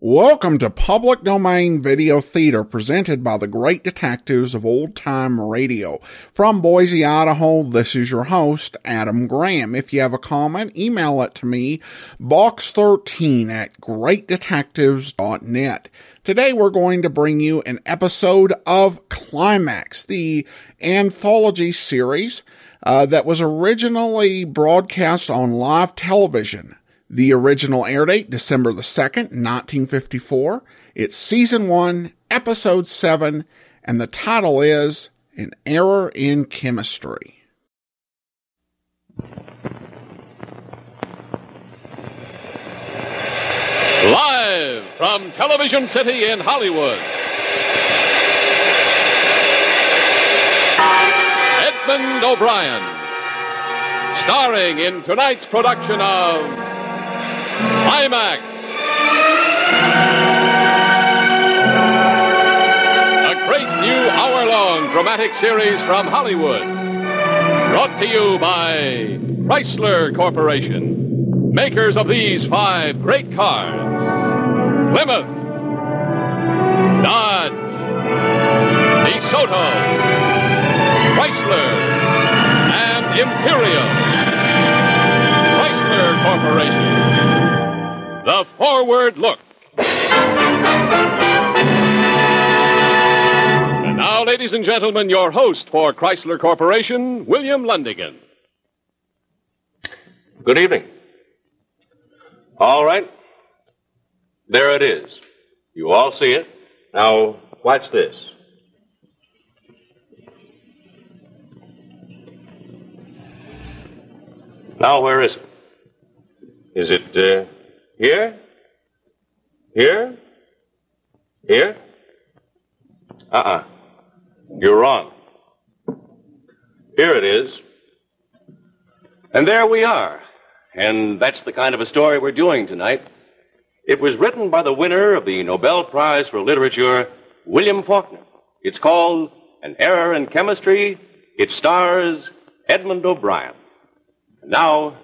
Welcome to Public Domain Video Theater presented by the great detectives of old time radio. From Boise, Idaho, this is your host, Adam Graham. If you have a comment, email it to me, box13 at greatdetectives.net. Today we're going to bring you an episode of Climax, the anthology series uh, that was originally broadcast on live television. The original air date, December the 2nd, 1954. It's season 1, episode 7, and the title is An Error in Chemistry. Live from Television City in Hollywood. Edmond O'Brien. Starring in tonight's production of Climax. A great new hour long dramatic series from Hollywood. Brought to you by Chrysler Corporation, makers of these five great cars Plymouth, Dodge, DeSoto, Chrysler, and Imperial. Chrysler Corporation. The Forward Look. And now, ladies and gentlemen, your host for Chrysler Corporation, William Lundigan. Good evening. All right. There it is. You all see it. Now, watch this. Now, where is it? Is it uh, here? Here? Here? Uh uh You're wrong. Here it is. And there we are. And that's the kind of a story we're doing tonight. It was written by the winner of the Nobel Prize for Literature, William Faulkner. It's called An Error in Chemistry. It stars Edmond O'Brien. Now,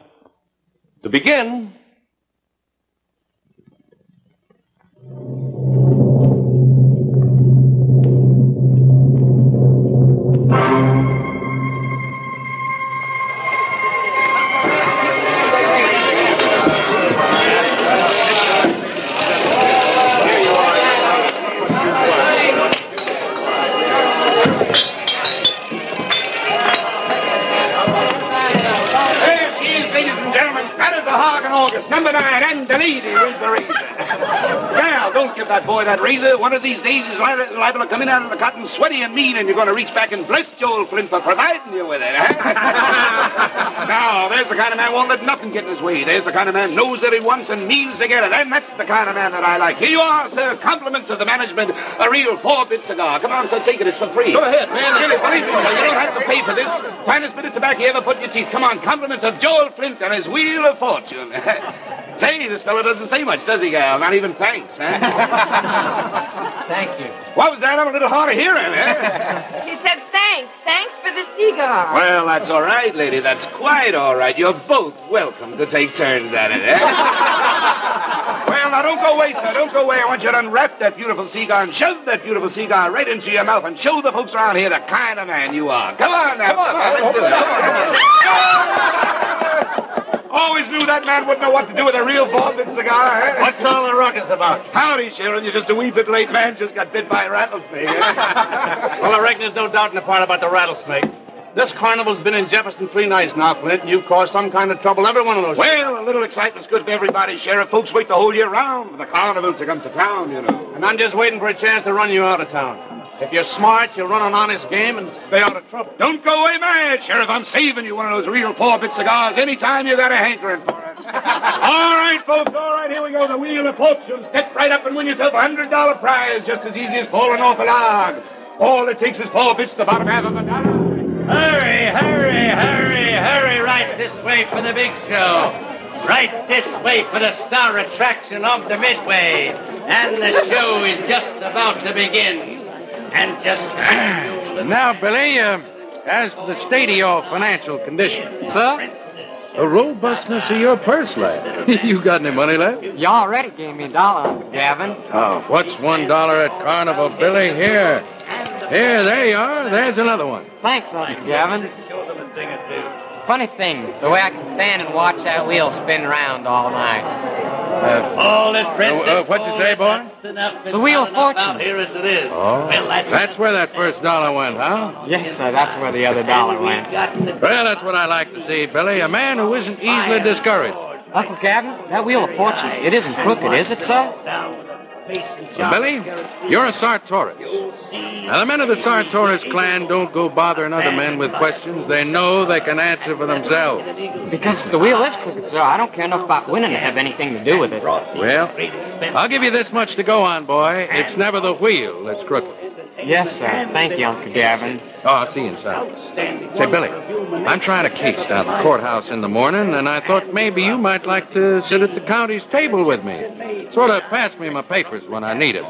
to begin, Number nine, and the lady wins the razor. Gal, don't give that boy that razor. One of these days he's li- liable to come in out of the cotton sweaty and mean, and you're going to reach back and bless Joel Flint for providing you with it. eh? now, there's the kind of man won't let nothing get in his way. There's the kind of man knows that he wants and means to get it, and that's the kind of man that I like. Here you are, sir. Compliments of the management. A real four-bit cigar. Come on, sir, take it. It's for free. Go ahead, man. Really, believe me, sir, you don't have to pay for this. Finest bit of tobacco you ever put in your teeth. Come on, compliments of Joel Flint and his Wheel of Fortune. say, this fellow doesn't say much, does he, gal? Not even thanks, huh? Thank you. what was that? I'm a little hard of hearing, eh? He said thanks. Thanks for the cigar. Well, that's all right, lady. That's quite all right. You're both welcome to take turns at it, eh? well, now, don't go away, sir. Don't go away. I want you to unwrap that beautiful cigar and shove that beautiful cigar right into your mouth and show the folks around here the kind of man you are. Come on now. Come on, man. Let's do it. Always knew that man wouldn't know what to do with a real four-bit cigar, eh? What's all the ruckus about? Howdy, Sharon. You're just a wee bit late, man. Just got bit by a rattlesnake. Eh? Well, I reckon there's no doubt in the part about the rattlesnake. This carnival's been in Jefferson three nights now, Flint, and you've caused some kind of trouble every one of those. well, a little excitement's good for everybody, Sheriff. Folks wait the whole year round for the carnival to come to town, you know. And I'm just waiting for a chance to run you out of town. If you're smart, you'll run an honest game and stay out of trouble. Don't go away mad, Sheriff. I'm saving you one of those real four-bit cigars anytime you got a hankering for it. all right, folks, all right, here we go. The Wheel of Fortune. Step right up and win yourself a $100 prize, just as easy as falling off a log. All it takes is four bits to the bottom half of a dollar. Hurry, hurry, hurry, hurry right this way for the big show. Right this way for the star attraction of the Midway. And the show is just about to begin. And just. Now, Billy, uh, as for the state of your financial condition. Sir? the robustness of your purse, lad. you got any money left? You already gave me a dollar, Gavin. Oh, what's one dollar at Carnival, Billy? Here. Here, there you are. There's another one. Thanks, Uncle Gavin. Funny thing, the way I can stand and watch that wheel spin round all night. Uh, All it, Princess. uh, what'd you say, boy? The Wheel of Fortune. Here as it is. Oh, Well, that's, that's where that first dollar went, huh? Yes, sir, that's where the other dollar went. Well, that's what I like to see, Billy. A man who isn't easily discouraged. Uncle Gavin, that Wheel of Fortune, it isn't crooked, is it, sir? Now, Billy, you're a Sartoris. Now, the men of the Sartoris clan don't go bothering other men with questions they know they can answer for themselves. Because if the wheel is crooked, sir, I don't care enough about winning to have anything to do with it. Well, I'll give you this much to go on, boy. It's never the wheel that's crooked. Yes, sir. Thank you, Uncle Gavin. Oh, I'll see you inside. Say, Billy, I'm trying a case down at the courthouse in the morning, and I thought maybe you might like to sit at the county's table with me. Sort of pass me my papers when I need 'em.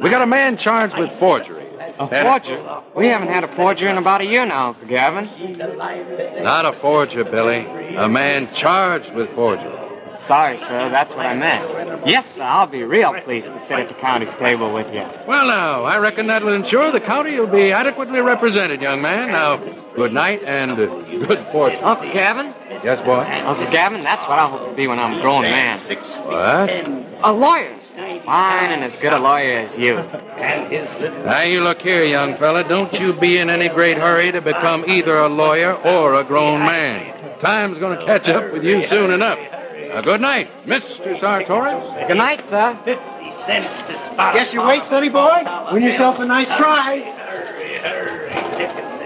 We got a man charged with forgery. A forger? We haven't had a forger in about a year now, Uncle Gavin. Not a forger, Billy. A man charged with forgery. Sorry, sir, that's what I meant. Yes, sir, I'll be real pleased to sit at the county's table with you. Well, now, I reckon that'll ensure the county will be adequately represented, young man. Now, good night and uh, good fortune. Uncle Gavin? Yes, boy? Uncle Gavin, that's what I hope to be when I'm a grown man. What? A lawyer. As fine and as good a lawyer as you. Now, you look here, young fella. Don't you be in any great hurry to become either a lawyer or a grown man. Time's going to catch up with you soon enough. Now, good night, Mr. Sartoris. Good night, sir. Fifty cents to spot. Guess you wait, sonny boy. Win yourself a nice prize.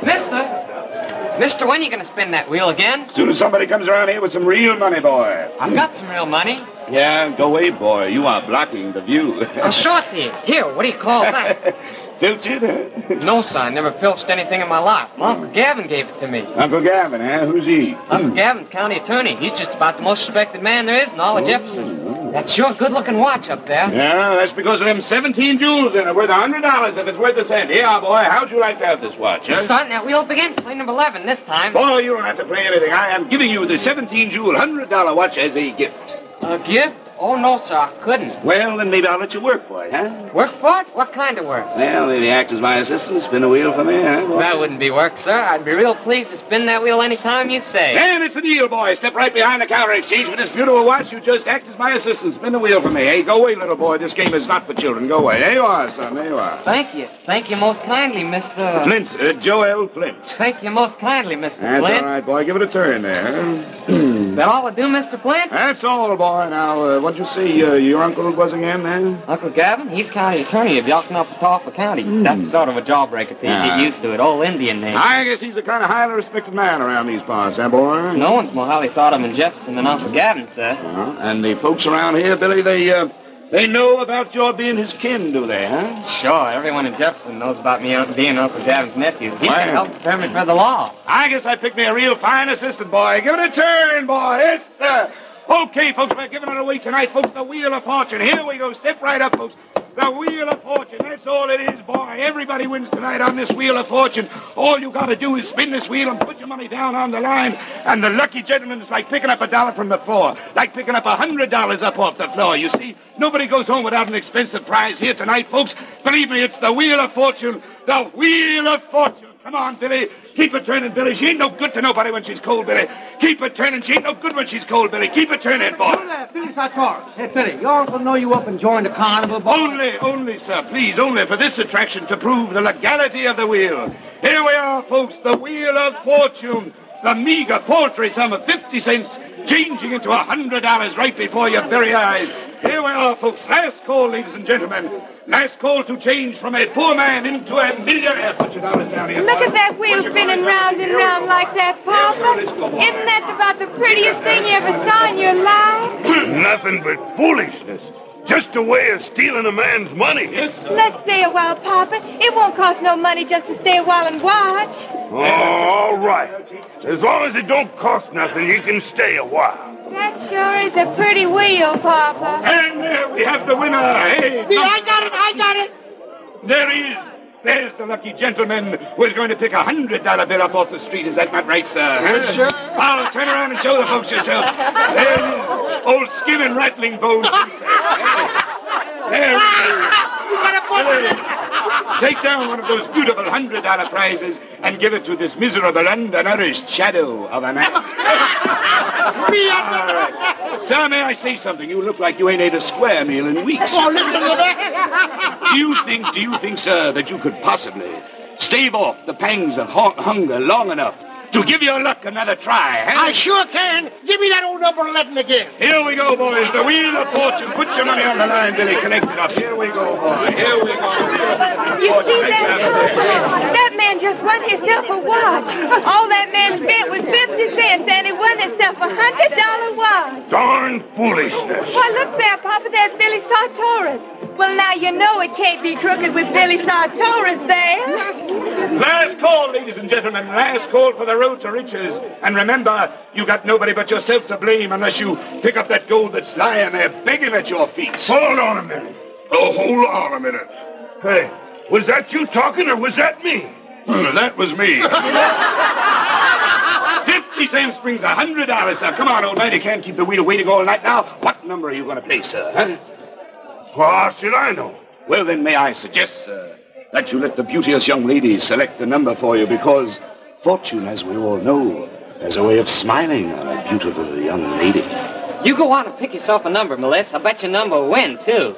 Mister! Mister, when are you going to spin that wheel again? As soon as somebody comes around here with some real money, boy. I've got some real money. Yeah, go away, boy. You are blocking the view. A short deal. Here, what do you call that? Filch it? no, sir, I never filched anything in my life. Uncle Gavin gave it to me. Uncle Gavin, eh? Who's he? Uncle Gavin's county attorney. He's just about the most respected man there is in all of Jefferson. That's sure good looking watch up there. Yeah, that's because of them 17 jewels in it, worth a $100 if it's worth a cent. Here, boy, how'd you like to have this watch? Huh? starting that wheel up again. Play number 11 this time. Boy, you don't have to play anything. I am giving you the 17 jewel $100 watch as a gift. A gift? Oh, no, sir, I couldn't. Well, then maybe I'll let you work for it, huh? Work for it? What kind of work? Well, maybe act as my assistant, spin a wheel for me, huh? boy? That wouldn't be work, sir. I'd be real pleased to spin that wheel any time you say. Then it's a deal, boy. Step right behind the counter exchange for this beautiful watch. You just act as my assistant. Spin the wheel for me. Hey, go away, little boy. This game is not for children. Go away. There you are, son. There you are. Thank you. Thank you most kindly, Mr. Flint, uh, Joel Flint. Thank you most kindly, Mr. That's Flint. all right, boy. Give it a turn there. That all will do, Mr. Flint? That's all, boy. Now, uh, what'd you see? uh, your uncle was again, man? Uncle Gavin, he's county attorney of Yoknapatawpha County. That's sort of a jawbreaker till you Ah. get used to it. Old Indian name. I guess he's a kind of highly respected man around these parts, huh, boy? No one's more highly thought of in Jefferson than Uncle Gavin, sir. Uh-huh. And the folks around here, Billy, they uh, they know about your being his kin, do they, huh? Sure, everyone in Jefferson knows about me uh, being Uncle Gavin's nephew. He's to help me for the law. I guess I picked me a real fine assistant, boy. Give it a turn, boy. Yes, sir. Okay, folks, we're giving it away tonight, folks. The Wheel of Fortune. Here we go. Step right up, folks. The Wheel of Fortune. That's all it is, boy. Everybody wins tonight on this Wheel of Fortune. All you got to do is spin this wheel and put your money down on the line. And the lucky gentleman is like picking up a dollar from the floor, like picking up a hundred dollars up off the floor. You see, nobody goes home without an expensive prize here tonight, folks. Believe me, it's the Wheel of Fortune. The Wheel of Fortune. Come on, Billy. Keep it turning, Billy. She ain't no good to nobody when she's cold, Billy. Keep it turning. She ain't no good when she's cold, Billy. Keep it turning, boy. Billy Sartoris. Hey, Billy, your uncle know you up and joined the carnival, boy? Only, only, sir, please, only for this attraction to prove the legality of the wheel. Here we are, folks, the Wheel of Fortune. The meager, paltry sum of 50 cents changing into a $100 right before your very eyes. Here we are, folks. Last call, ladies and gentlemen. Last call to change from a poor man into a millionaire. Put your dollars down here. Look at that wheel spinning round and round like that, Papa. Isn't that about the prettiest thing you ever saw in your life? Nothing but foolishness. Just a way of stealing a man's money. Yes. Let's stay a while, Papa. It won't cost no money just to stay a while and watch. Oh, all right. As long as it don't cost nothing, you can stay a while. That sure is a pretty wheel, Papa. And there we have the winner. Hey, Yeah, I got it, I got it. There he is. There's the lucky gentleman who is going to pick a hundred dollar bill up off the street. Is that not right, sir? Yes, sir. I'll turn around and show the folks yourself. There he is, old skin and rattling bones. There he is. Take down one of those beautiful hundred dollar prizes and give it to this miserable, undernourished shadow of a man. Right. Sir, may I say something? You look like you ain't ate a square meal in weeks. Oh, listen to that. Do you think, do you think, sir, that you could possibly stave off the pangs of hu- hunger long enough to give your luck another try, huh? I sure can. Give me that old number 11 again. Here we go, boys. The wheel of fortune. Put your money on the line, Billy. Connect it up. Here we go, boy. Here we go. You see that? That man just won himself a watch. All that man spent was 50 cents, and he won himself a $100 watch. Darn foolishness. Why, look there, Papa. There's Billy Sartoris. Well, now you know it can't be crooked with Billy Sartoris there. Last call, ladies and gentlemen. Last call for the road to riches. And remember, you got nobody but yourself to blame unless you pick up that gold that's lying there begging at your feet. Hold on a minute. Oh, hold on a minute. Hey, was that you talking or was that me? Hmm, that was me. Fifty cents brings a hundred dollars, sir. Come on, old man. You can't keep the wheel waiting all night now. What number are you going to pay, sir? Huh? Well, how should I know? Well, then, may I suggest, sir, that you let the beauteous young lady select the number for you because fortune, as we all know, has a way of smiling on a beautiful young lady. You go on and pick yourself a number, Melissa. I bet your number will win, too.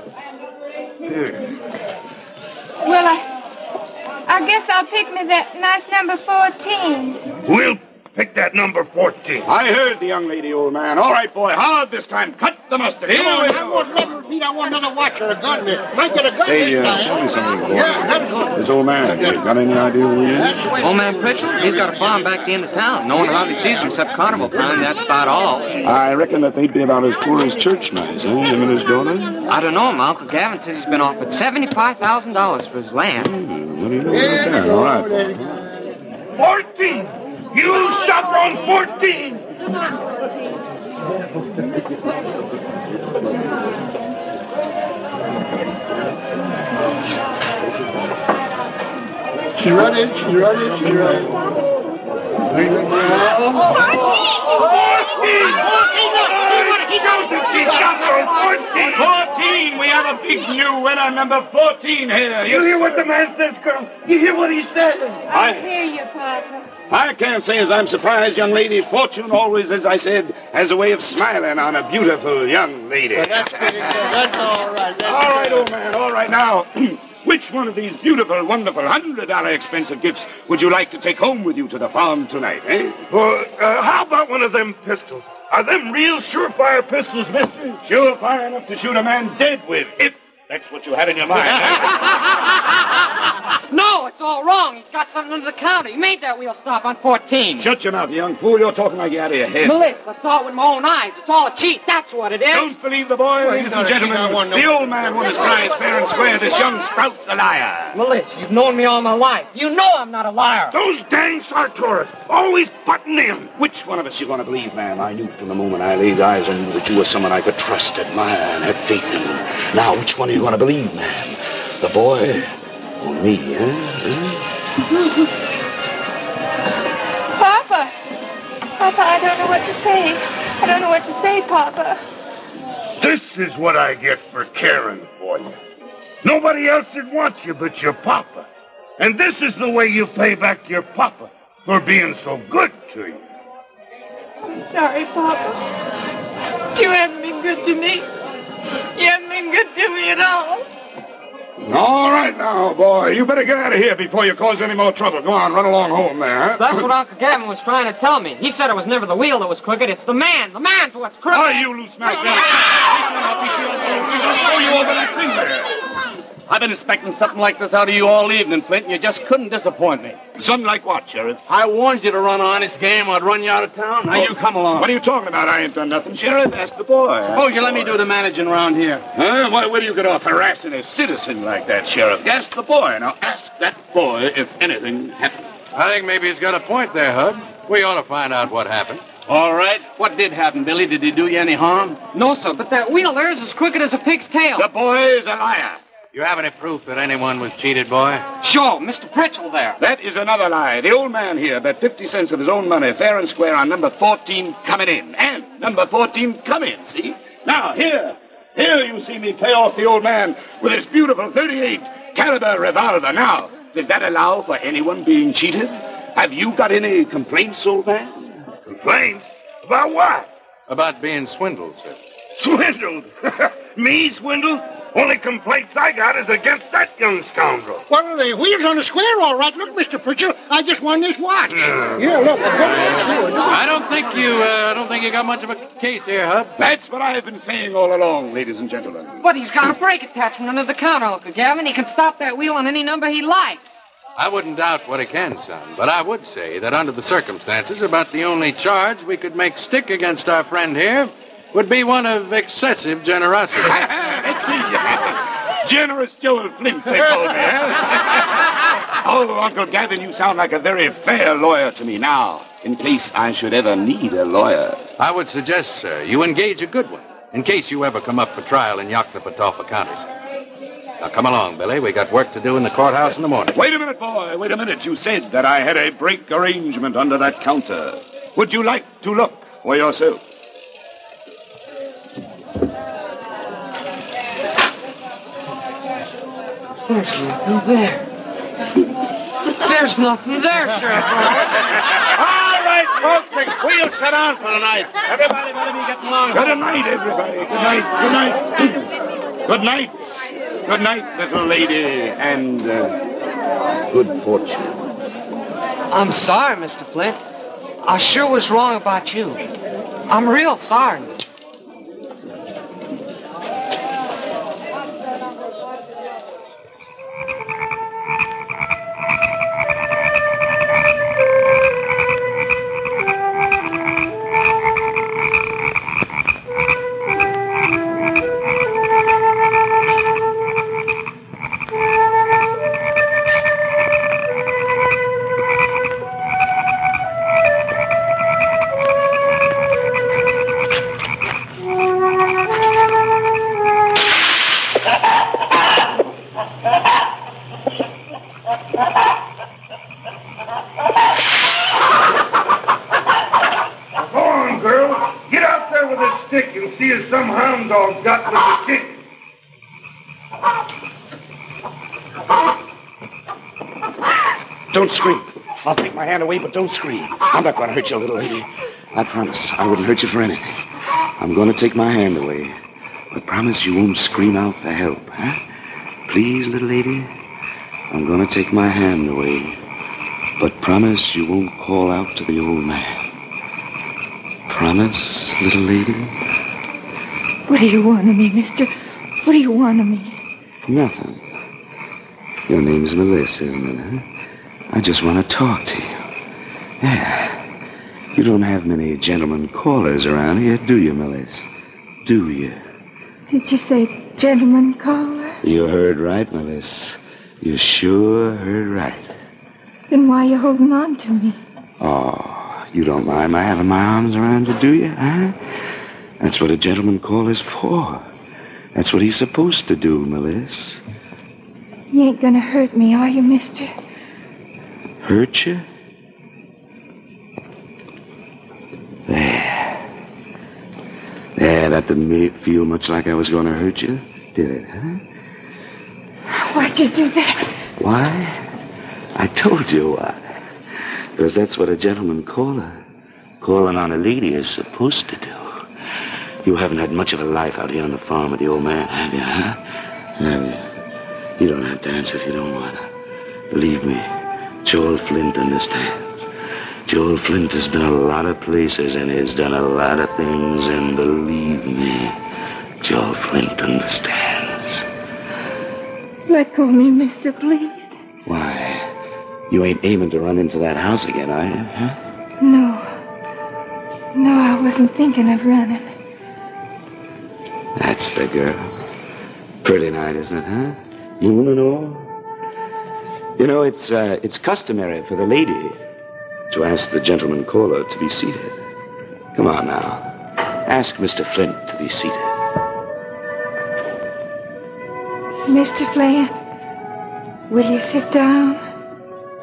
Well, I, I guess I'll pick me that nice number 14. We'll pick that number 14. I heard the young lady, old man. All right, boy, hard this time. Cut the mustard. Here Come we on, I go. won't never repeat. I want another watch or a gun. Might get a gun Say, this uh, time. tell me something, boy. Yeah. This old man, you got any idea who he is? That's the way. Old man Pritchell, he's got a farm back at the end of town. No one hardly sees him except carnival time. That's about all. I reckon that they'd be about as poor as church mice, eh? Him and his daughter? I don't know. My Uncle Gavin says he's been offered $75,000 for his land. What do you know about that? All right. 14! You stop on 14! She running, she running, she running. Joseph, she's got on 14! 14! We have a big new winner, number 14 here. You hear what the man says, girl? You hear what he says? I hear you, Papa. I can't say as I'm surprised, young lady. Fortune always, as I said, has a way of smiling on a beautiful young lady. That's pretty good. That's all right. That's All right, old man, all right. Now, which one of these beautiful, wonderful, $100 expensive gifts would you like to take home with you to the farm tonight, eh? Well, uh, how about one of them pistols? Are them real surefire pistols, mister? Sure, fire enough to shoot a man dead with, if that's what you had in your mind. eh? No, it's all wrong. He's got something under the counter. He made that wheel stop on 14. Shut your mouth, you young fool. You're talking like you're out of your head. Melissa, I saw it with my own eyes. It's all a cheat. That's what it is. Don't believe the boy, ladies and gentlemen. I no- The old man won his prize fair and square. This young sprout's a liar. Melissa, you've known me all my life. You know I'm not a liar. Those dang Sartoris, always butting in. Which one of us you going to believe, ma'am? I knew from the moment I laid eyes on you that you were someone I could trust, admire, and have faith in. Now, which one are you going to believe, ma'am? The boy or me, eh? Papa. Papa, I don't know what to say. I don't know what to say, Papa. This is what I get for caring for you. Nobody else would want you but your papa. And this is the way you pay back your papa for being so good to you. I'm sorry, Papa. You haven't been good to me. You haven't been good to me at all. All right now, boy. You better get out of here before you cause any more trouble. Go on, run along home there, huh? That's what Uncle Gavin was trying to tell me. He said it was never the wheel that was crooked. It's the man. The man's what's crooked. Oh, you loose there. I'll beat you up. I'll throw you over that thing there. I've been expecting something like this out of you all evening, Flint, and you just couldn't disappoint me. Something like what, Sheriff? I warned you to run an honest game, I'd run you out of town. Now you come along. What are you talking about? I ain't done nothing, Sheriff. Ask the boy. Ask Suppose the you let me do the managing around here. Huh? Why, where do you get off harassing a citizen like that, Sheriff? Ask the boy. Now, ask that boy if anything happened. I think maybe he's got a point there, Hub. We ought to find out what happened. All right. What did happen, Billy? Did he do you any harm? No, sir, but that wheel there is as crooked as a pig's tail. The boy is a liar. You have any proof that anyone was cheated, boy? Sure, Mr. Pritchell there. That is another lie. The old man here bet 50 cents of his own money, fair and square, on number 14 coming in. And number 14 come in, see? Now, here, here you see me pay off the old man with his beautiful 38 caliber revolver. Now, does that allow for anyone being cheated? Have you got any complaints, old man? Complaints? About what? About being swindled, sir. Swindled? Me swindled? Only complaints I got is against that young scoundrel. Well, the wheel's on the square, all right. Look, Mr. Pritchell, I just won this watch. Yeah. Yeah, look. I'll I don't think you. Uh, I don't think you got much of a case here, Hub. That's what I've been saying all along, ladies and gentlemen. But he's got a brake attachment under the counter, Uncle Gavin. He can stop that wheel on any number he likes. I wouldn't doubt what he can, son, but I would say that under the circumstances, about the only charge we could make stick against our friend here would be one of excessive generosity. That's me. Generous Joel Flint, they call me, huh? oh, Uncle Gavin, you sound like a very fair lawyer to me now, in case I should ever need a lawyer. I would suggest, sir, you engage a good one, in case you ever come up for trial in Yoknapatawpha counties. Now, come along, Billy. We got work to do in the courthouse in the morning. Wait a minute, boy. Wait a minute. You said that I had a break arrangement under that counter. Would you like to look for yourself? There's nothing there. There's nothing there, Sheriff. All right, folks, we'll sit down for the night. Everybody better be getting along. Good night, everybody. Good night. Good night. Good night. Good night, little lady, and uh, good fortune. I'm sorry, Mr. Flint. I sure was wrong about you. I'm real sorry. Scream. I'll take my hand away, but don't scream. I'm not going to hurt you, little lady. I promise. I wouldn't hurt you for anything. I'm going to take my hand away. But promise you won't scream out for help, huh? Please, little lady. I'm going to take my hand away. But promise you won't call out to the old man. Promise, little lady? What do you want of me, mister? What do you want of me? Nothing. Your name's Melissa, isn't it, huh? I just want to talk to you. Yeah. You don't have many gentlemen callers around here, do you, Melissa? Do you? Did you say gentleman caller? You heard right, Melissa. You sure heard right. Then why are you holding on to me? Oh, you don't mind my having my arms around you, do you, huh? That's what a gentleman caller's for. That's what he's supposed to do, Melissa. You ain't gonna hurt me, are you, mister? Hurt you? There. There, that didn't feel much like I was going to hurt you, did it, huh? Why'd you do that? Why? I told you why. Because that's what a gentleman caller, calling on a lady, is supposed to do. You haven't had much of a life out here on the farm with the old man, have you, huh? Have you? You don't have to answer if you don't want to. Believe me, Joel Flint understands. Joel Flint has been a lot of places and has done a lot of things, and believe me, Joel Flint understands. Let go of me, mister, please. Why? You ain't aiming to run into that house again, are you? Huh? No. No, I wasn't thinking of running. That's the girl. Pretty night, isn't it, huh? Moon and all. You know, it's uh, it's customary for the lady to ask the gentleman caller to be seated. Come on now. Ask Mr. Flint to be seated. Mr. Flint, will you sit down?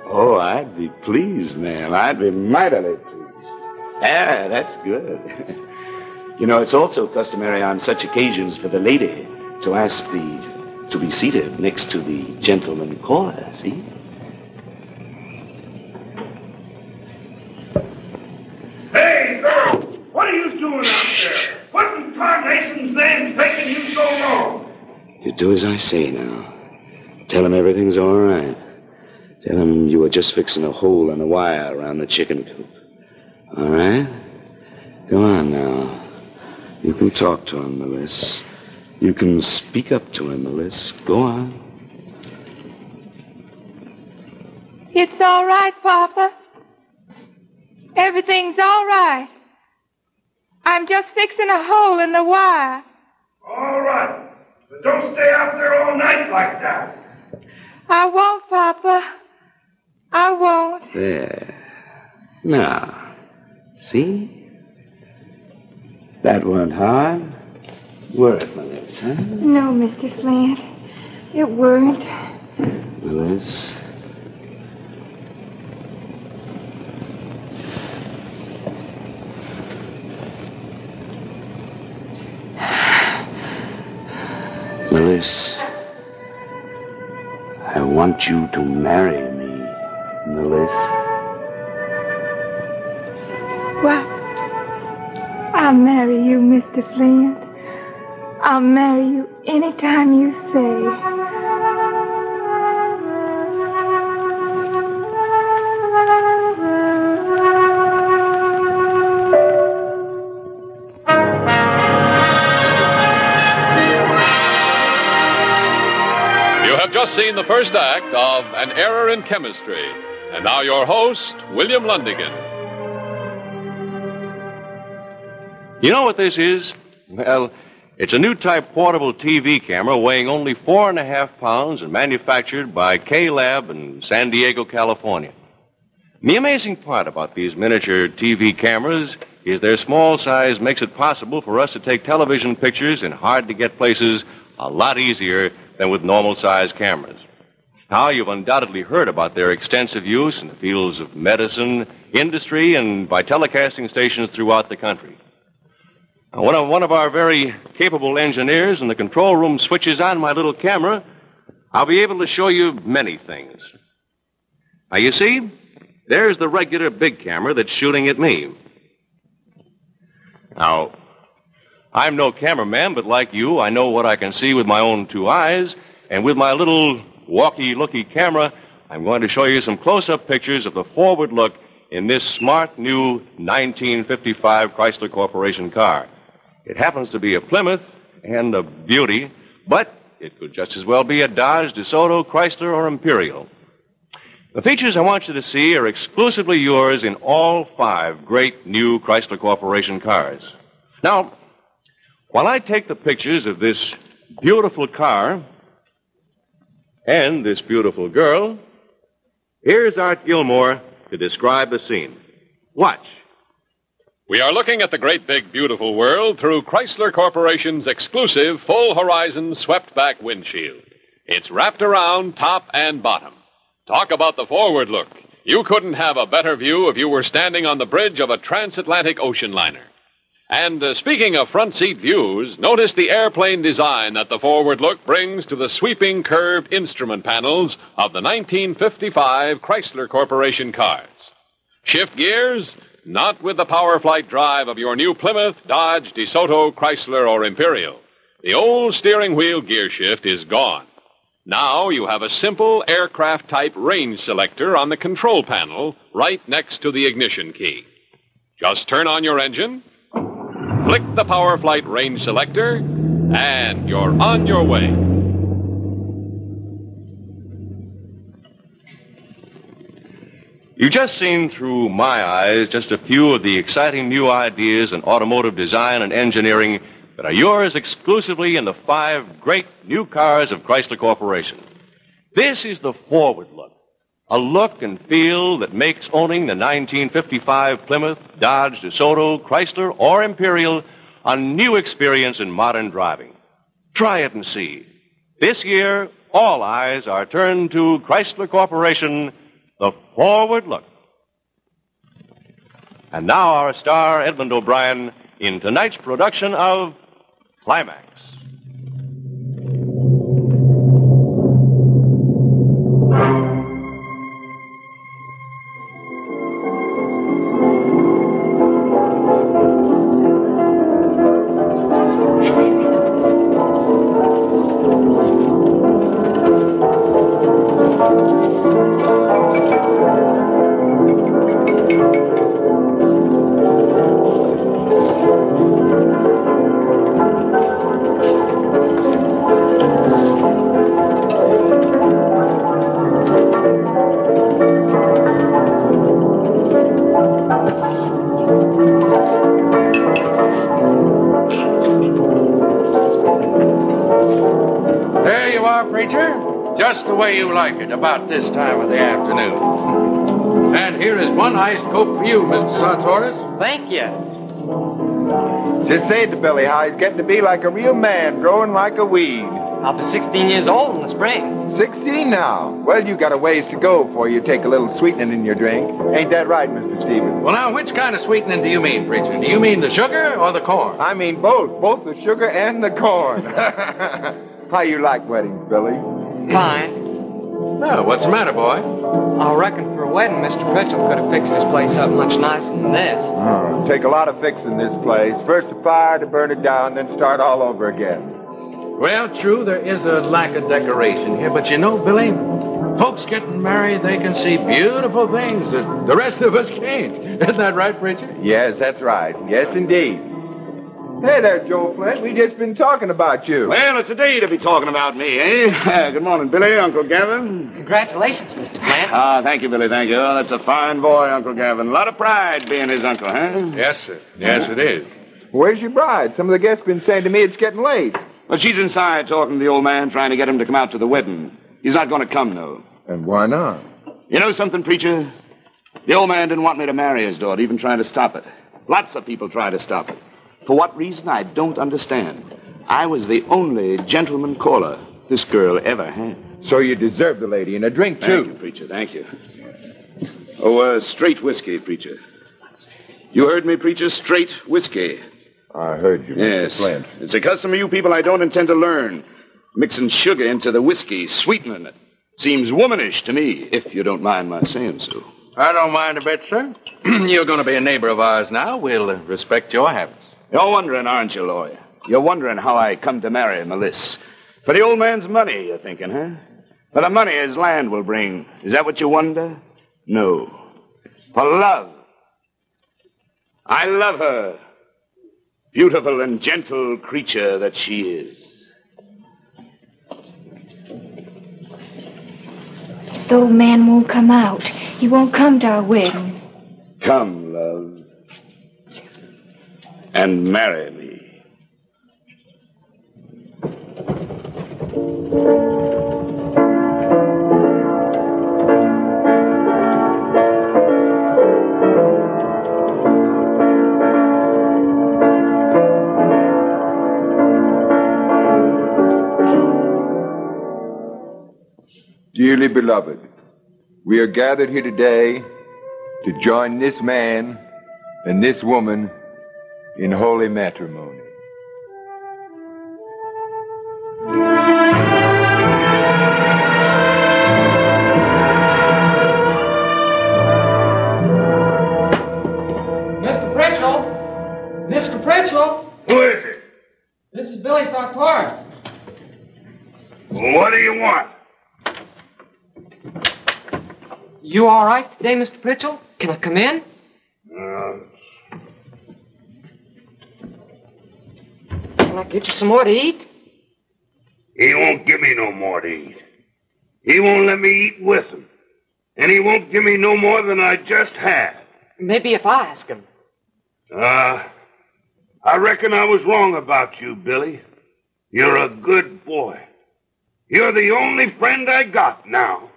Oh, I'd be pleased, ma'am. I'd be mightily pleased. Ah, that's good. you know, it's also customary on such occasions for the lady to ask the to be seated next to the gentleman caller, see? Hey, girl, what are you doing out there? What in tarnation's name's taking you so long? You do as I say now. Tell him everything's all right. Tell him you were just fixing a hole in the wire around the chicken coop. All right? Go on now. You can talk to him, Melissa. You can speak up to him, Melissa. Go on. It's all right, Papa. Everything's all right. I'm just fixing a hole in the wire. All right. But don't stay out there all night like that. I won't, Papa. I won't. There. Now, see? That weren't hard. Were it, Melissa? No, Mr. Flint. It weren't. Melissa? Melissa, I want you to marry me, Melissa. What? I'll marry you, Mr. Flint. I'll marry you anytime you say. You have just seen the first act of An Error in Chemistry. And now your host, William Lundigan. You know what this is? Well, it's a new type portable TV camera weighing only four and a half pounds and manufactured by Kay Lab in San Diego, California. The amazing part about these miniature TV cameras is their small size makes it possible for us to take television pictures in hard to get places a lot easier than with normal size cameras. Now, you've undoubtedly heard about their extensive use in the fields of medicine, industry, and by telecasting stations throughout the country. One of, one of our very capable engineers in the control room switches on my little camera, I'll be able to show you many things. Now, you see, there's the regular big camera that's shooting at me. Now, I'm no cameraman, but like you, I know what I can see with my own two eyes, and with my little walkie looky camera, I'm going to show you some close up pictures of the forward look in this smart new 1955 Chrysler Corporation car. It happens to be a Plymouth and a beauty, but it could just as well be a Dodge, DeSoto, Chrysler, or Imperial. The features I want you to see are exclusively yours in all five great new Chrysler Corporation cars. Now, while I take the pictures of this beautiful car and this beautiful girl, here's Art Gilmore to describe the scene. Watch. We are looking at the great big beautiful world through Chrysler Corporation's exclusive full horizon swept back windshield. It's wrapped around top and bottom. Talk about the forward look. You couldn't have a better view if you were standing on the bridge of a transatlantic ocean liner. And uh, speaking of front seat views, notice the airplane design that the forward look brings to the sweeping curved instrument panels of the 1955 Chrysler Corporation cars. Shift gears? Not with the PowerFlite drive of your new Plymouth, Dodge, DeSoto, Chrysler, or Imperial. The old steering wheel gear shift is gone. Now you have a simple aircraft type range selector on the control panel right next to the ignition key. Just turn on your engine, click the PowerFlite range selector, and you're on your way. You've just seen through my eyes just a few of the exciting new ideas in automotive design and engineering that are yours exclusively in the five great new cars of Chrysler Corporation. This is the forward look. A look and feel that makes owning the 1955 Plymouth, Dodge, DeSoto, Chrysler, or Imperial a new experience in modern driving. Try it and see. This year, all eyes are turned to Chrysler Corporation, the forward look. And now our star, Edmond O'Brien, in tonight's production of Climax. There you are, preacher. Just the way you like it, about this time of the afternoon. And here is one iced coke for you, Mr. Sartoris. Thank you. Just say to Billy how he's getting to be like a real man, growing like a weed. I'll be 16 years old in the spring. 16 now. Well, you got a ways to go before you take a little sweetening in your drink. Ain't that right, Mr. Stevens? Well, now, which kind of sweetening do you mean, preacher? Do you mean the sugar or the corn? I mean both, both the sugar and the corn. how you like weddings, Billy? Fine. Well, what's the matter, boy? I reckon for a wedding, Mr. Pritchell could have fixed this place up much nicer than this. Oh, take a lot of fixing this place. First a fire to burn it down, then start all over again. Well, true, there is a lack of decoration here, but you know, Billy, folks getting married, they can see beautiful things that the rest of us can't. Isn't that right, preacher? Yes, that's right. Yes, indeed. Hey there, Joe Flint. We just been talking about you. Well, it's a day to be talking about me, eh? Good morning, Billy, Uncle Gavin. Congratulations, Mr. Flint. Ah, thank you, Billy, thank you. Oh, that's a fine boy, Uncle Gavin. A lot of pride being his uncle, huh? Yes, sir. Yes, it is. Where's your bride? Some of the guests been saying to me it's getting late. Well, she's inside talking to the old man, trying to get him to come out to the wedding. He's not going to come, though. And why not? You know something, preacher? The old man didn't want me to marry his daughter, even trying to stop it. Lots of people tried to stop it. For what reason, I don't understand. I was the only gentleman caller this girl ever had. So you deserve the lady and a drink, Thank too. you, preacher. Thank you. Oh, uh, straight whiskey, preacher. You heard me, preacher? Straight whiskey. I heard you, Yes. Flint. It's a custom of you people I don't intend to learn. Mixing sugar into the whiskey, sweetening it. Seems womanish to me, if you don't mind my saying so. I don't mind a bit, sir. You're going to be a neighbor of ours now. We'll uh, respect your habits. You're wondering, aren't you, lawyer? You're wondering how I come to marry Melissa. For the old man's money, you're thinking, huh? For the money his land will bring. Is that what you wonder? No. For love. I love her. Beautiful and gentle creature that she is. The old man won't come out. He won't come to our wedding. Come, love. And marry me. Dearly beloved, we are gathered here today to join this man and this woman in holy matrimony. Mr. Pritchell! Mr. Pritchell! Who is it? This is Billy Sartoris. What do you want? You all right today, Mr. Pritchell? Can I come in? Can I get you some more to eat? he won't give me no more to eat. He won't let me eat with him. And he won't give me no more than I just had. Maybe if I ask him. Uh, I reckon I was wrong about you, Billy. You're a good boy. You're the only friend I got now.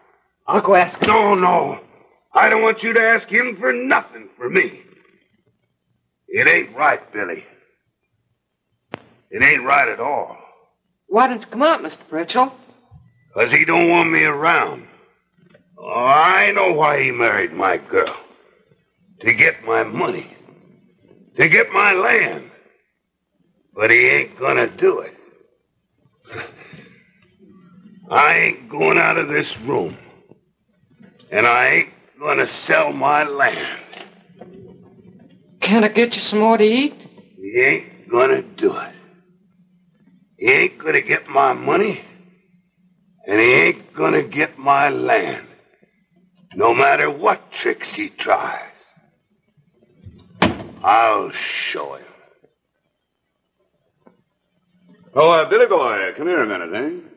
I'll go ask him. No, no. I don't want you to ask him for nothing for me. It ain't right, Billy. It ain't right at all. Why didn't you come out, Mr. Pritchell? Because he don't want me around. Oh, I know why he married my girl. To get my money. To get my land. But he ain't gonna do it. I ain't going out of this room. And I ain't gonna sell my land. Can I get you some more to eat? He ain't gonna do it. He ain't gonna get my money. And he ain't gonna get my land. No matter what tricks he tries. I'll show him. Oh, uh, Billy boy, come here a minute, eh?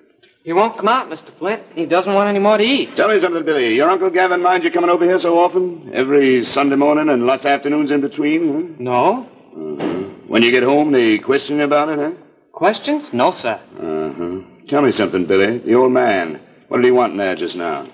He won't come out, Mr. Flint. He doesn't want any more to eat. Tell me something, Billy. Your Uncle Gavin minds you coming over here so often? Every Sunday morning and lots of afternoons in between, huh? No. Uh-huh. When you get home, they question you about it, huh? Questions? No, sir. Uh-huh. Tell me something, Billy. The old man. What did he want in there just now?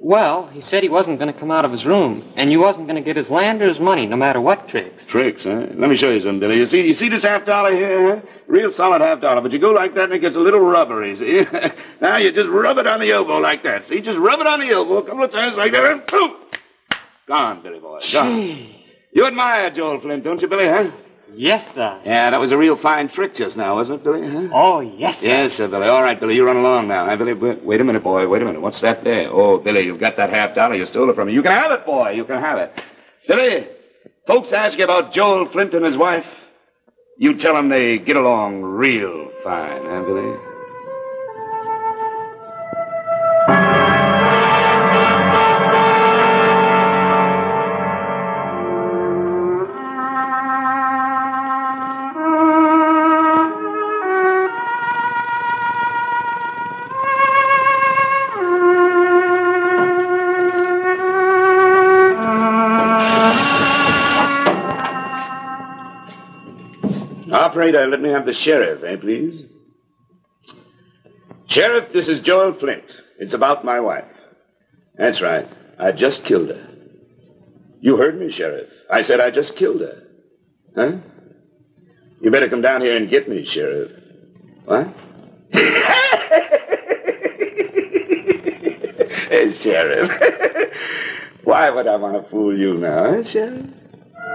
Well, he said he wasn't going to come out of his room, and you wasn't going to get his land or his money, no matter what tricks. Tricks, huh? Let me show you something, Billy. You see, you see this half dollar here. Real solid half dollar, but you go like that and it gets a little rubbery, see? now you just rub it on the elbow like that, see? Just rub it on the elbow a couple of times like that, and poof! Gone, Billy boy, gone. You admire Joel Flint, don't you, Billy, huh? Yes, sir. Yeah, that was a real fine trick just now, wasn't it, Billy? Huh? Oh, yes, sir. Yes, sir, Billy. All right, Billy, you run along now. Huh, Billy, wait, wait a minute, boy. Wait a minute. What's that there? Oh, Billy, you've got that half dollar. You stole it from me. You can have it, boy. You can have it. Billy, folks ask you about Joel Flint and his wife. You tell them they get along real fine, huh, Billy? Let me have the sheriff, eh, please? Sheriff, this is Joel Flint. It's about my wife. That's right. I just killed her. You heard me, Sheriff. I said I just killed her. Huh? You better come down here and get me, Sheriff. What? Eh, Sheriff. Why would I want to fool you now, eh, Sheriff?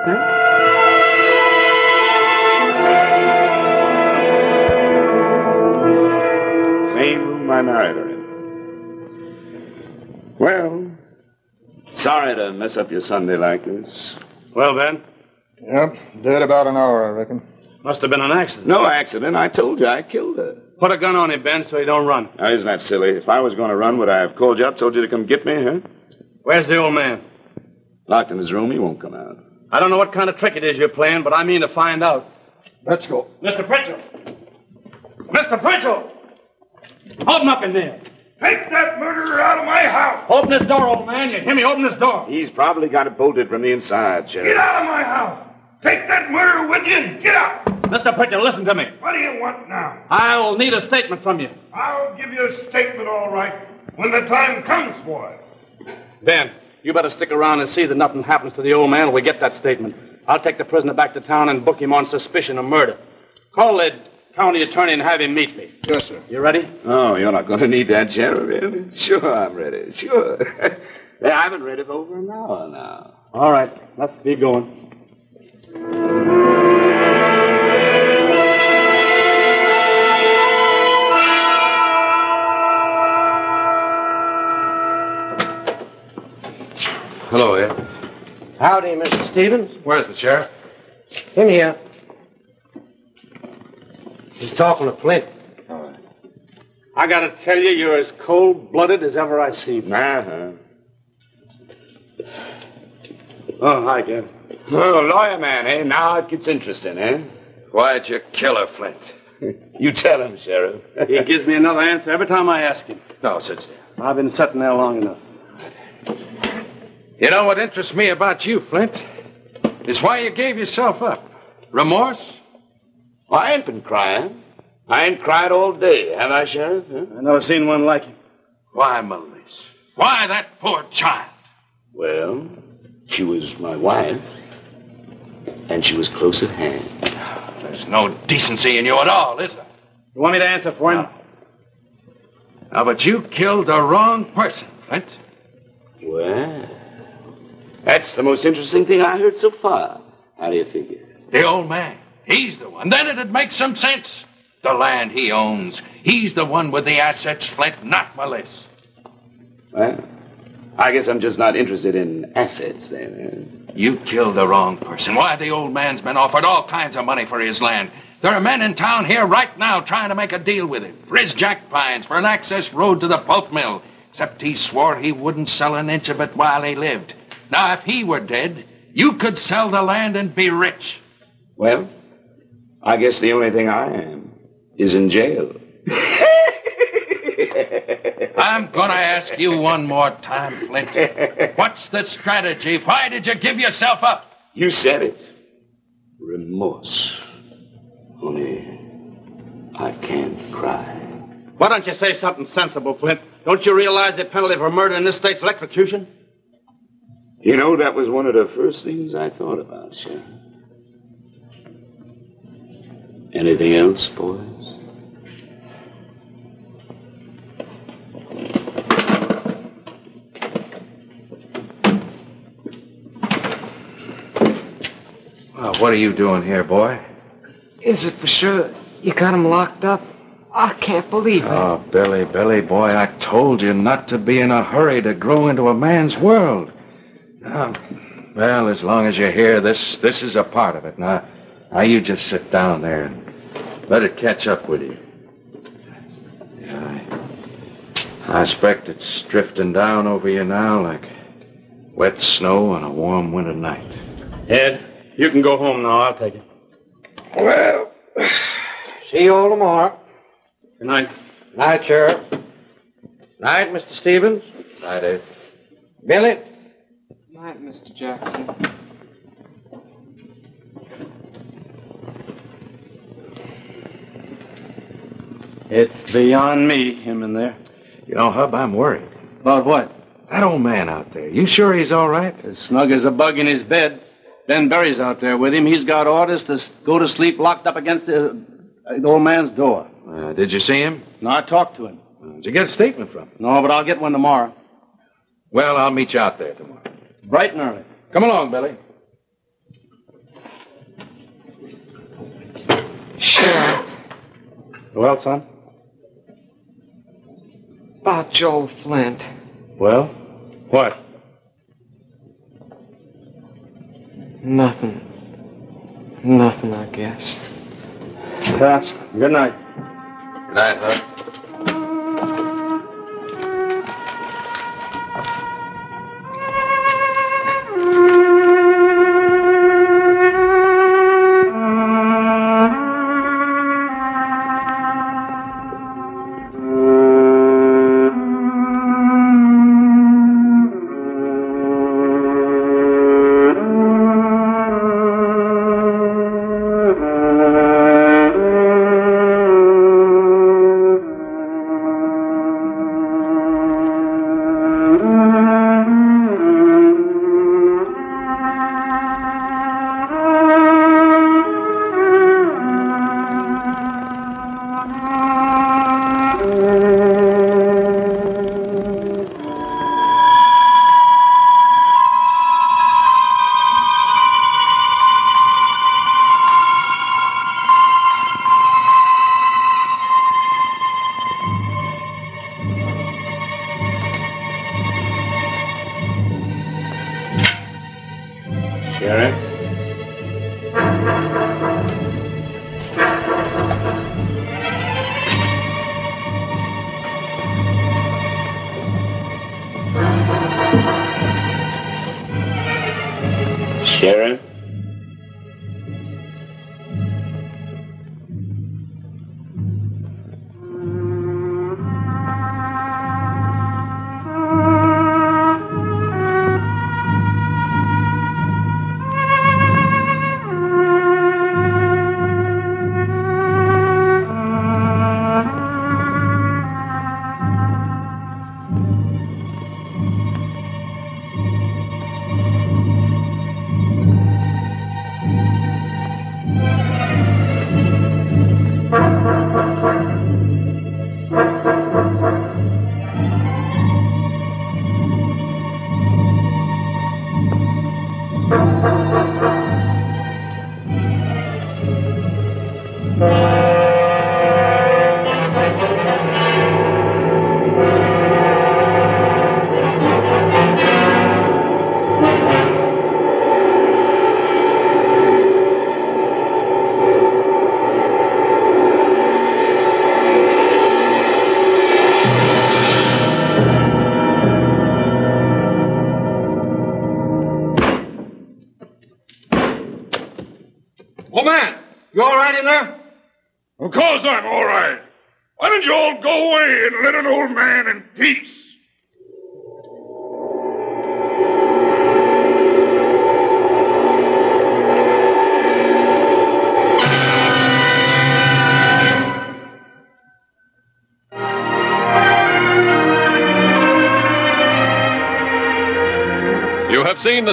Same I married her in. Well, sorry to mess up your Sunday like this. Well, Ben, Yep, dead about an hour, I reckon. must have been an accident. No accident. I told you I killed her. Put a gun on him, Ben, so he don't run. Now, isn't that silly? If I was going to run, would I have called you up, told you to come get me, huh? Where's the old man? Locked in his room, he won't come out. I don't know what kind of trick it is you're playing, but I mean to find out. Let's go. Mr. Pritchell! Mr. Pritchell! Open up in there. Take that murderer out of my house! Open this door, old man. You hear me? Open this door. He's probably got it bolted from the inside, Sheriff. Get out of my house! Take that murderer with you and get out! Mr. Pritchell, listen to me. What do you want now? I'll need a statement from you. I'll give you a statement, all right, when the time comes for it. Ben, you better stick around and see that nothing happens to the old man when we get that statement. I'll take the prisoner back to town and book him on suspicion of murder. Call the county attorney and have him meet me. Yes, sir. You ready? Oh, you're not going to need that, Sheriff, really? Sure, I'm ready. Sure. I've been ready for over an hour now. All right, let's be going. Hello, Ed. Howdy, Mr. Stevens. Where's the sheriff? In here. He's talking to Flint. I gotta tell you, you're as cold-blooded as ever I see. Uh-huh. Oh, hi, Gavin. Oh, lawyer man, eh? Now it gets interesting, eh? Why'd you kill her, Flint? You tell him, Sheriff. He gives me another answer every time I ask him. No, sit down. I've been sitting there long enough. You know what interests me about you, Flint? Is why you gave yourself up. Remorse? Well, I ain't been crying. I ain't cried all day, have I, Sheriff? Huh? I never seen one like you. Why, Melissa? Why that poor child? Well, she was my wife, and she was close at hand. There's no decency in you at all, is there? You want me to answer for him? Now, but you killed the wrong person, Flint. Well, that's the most interesting thing I heard so far. How do you figure? The old man. He's the one. Then it'd make some sense. The land he owns. He's the one with the assets, Flint, not Melissa. Well, I guess I'm just not interested in assets then. Eh? You killed the wrong person. Why, the old man's been offered all kinds of money for his land. There are men in town here right now trying to make a deal with him for his jack pines, for an access road to the pulp mill. Except he swore he wouldn't sell an inch of it while he lived. Now, if he were dead, you could sell the land and be rich. Well, I guess the only thing I am is in jail. I'm gonna ask you one more time, Flint. What's the strategy? Why did you give yourself up? You said it. Remorse. Only I can't cry. Why don't you say something sensible, Flint? Don't you realize the penalty for murder in this state's electrocution? You know, that was one of the first things I thought about, Sheriff. Anything else, boys? What are you doing here, boy? Is it for sure you got him locked up? I can't believe it. Oh, Billy, Billy, boy, I told you not to be in a hurry to grow into a man's world. Now, well, as long as you're here, this this is a part of it. Now, now you just sit down there and let it catch up with you. Yeah, I, I expect it's drifting down over you now like wet snow on a warm winter night. Ed, you can go home now. I'll take it. Well, see you all tomorrow. Good night. Night, Sheriff. Night, Mr. Stevens. Night, Ed. Billy. Good night, Mr. Jackson. It's beyond me, him in there. You know, Hub, I'm worried. About what? That old man out there. You sure he's all right? As snug as a bug in his bed. Ben Berry's out there with him. He's got orders to go to sleep locked up against the, uh, the old man's door. Uh, did you see him? No, I talked to him. Did you get a statement from him? No, but I'll get one tomorrow. Well, I'll meet you out there tomorrow. Bright and early. Come along, Billy. Sheriff, Well, son? about Joel Flint. Well? What? Nothing. Nothing, I guess. That's good night. Good night, Hub.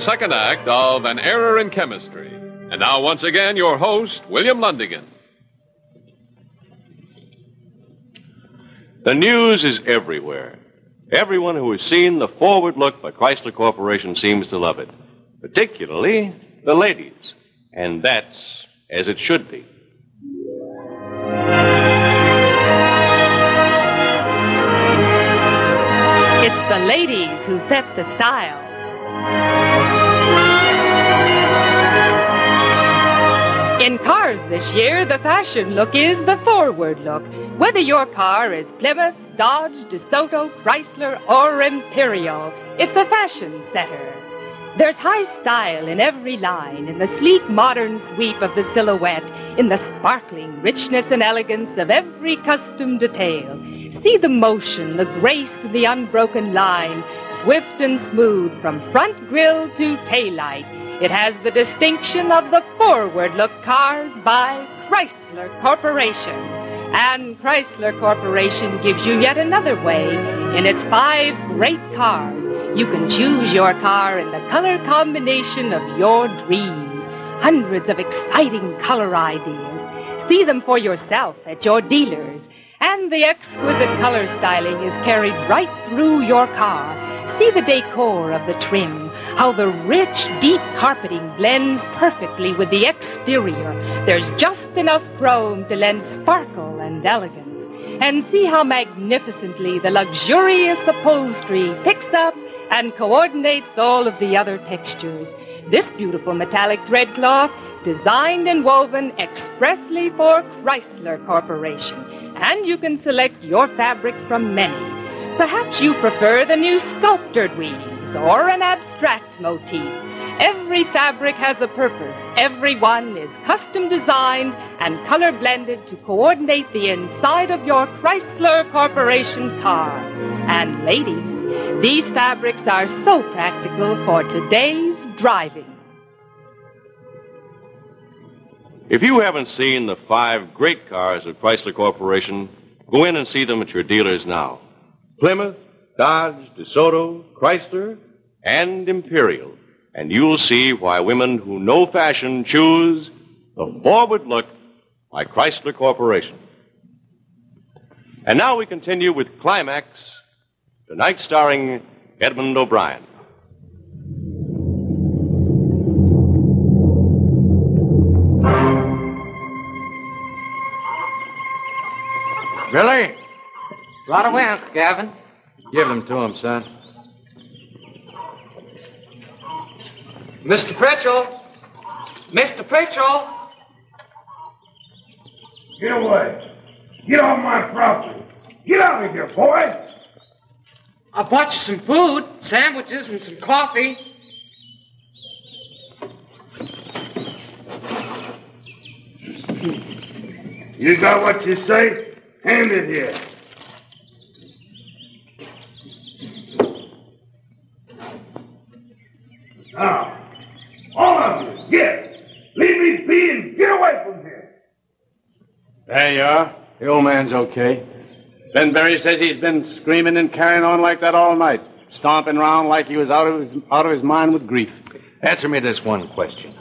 The second act of An Error in Chemistry. And now, once again, your host, William Lundigan. The news is everywhere. Everyone who has seen the forward look by Chrysler Corporation seems to love it, particularly the ladies. And that's as it should be. It's the ladies who set the style. In cars this year, the fashion look is the forward look. Whether your car is Plymouth, Dodge, DeSoto, Chrysler, or Imperial, it's a fashion setter. There's high style in every line, in the sleek modern sweep of the silhouette, in the sparkling richness and elegance of every custom detail. See the motion, the grace, of the unbroken line, swift and smooth from front grille to taillight. It has the distinction of the forward look cars by Chrysler Corporation. And Chrysler Corporation gives you yet another way. In its five great cars, you can choose your car in the color combination of your dreams. Hundreds of exciting color ideas. See them for yourself at your dealers. And the exquisite color styling is carried right through your car. See the decor of the trim, how the rich, deep carpeting blends perfectly with the exterior. There's just enough chrome to lend sparkle and elegance. And see how magnificently the luxurious upholstery picks up and coordinates all of the other textures. This beautiful metallic thread cloth, designed and woven expressly for Chrysler Corporation. And you can select your fabric from many. Perhaps you prefer the new sculptured or an abstract motif. Every fabric has a purpose. Every one is custom designed and color blended to coordinate the inside of your Chrysler Corporation car. And ladies, these fabrics are so practical for today's driving. If you haven't seen the five great cars of Chrysler Corporation, go in and see them at your dealers now. Plymouth, Dodge, DeSoto, Chrysler, and Imperial. And you'll see why women who know fashion choose the forward look by Chrysler Corporation. And now we continue with Climax, tonight starring Edmond O'Brien. Billy? Right away, wind, Gavin. Give them to him, son. Mr. Pritchell! Mr. Pritchell! Get away. Get off my property. Get out of here, boy. I bought you some food, sandwiches, and some coffee. You got what you say? Hand it here. Now, all of you, get. Leave me be and get away from here. There you are. The old man's okay. Ben Berry says he's been screaming and carrying on like that all night, stomping around like he was out of his, out of his mind with grief. Answer me this one question.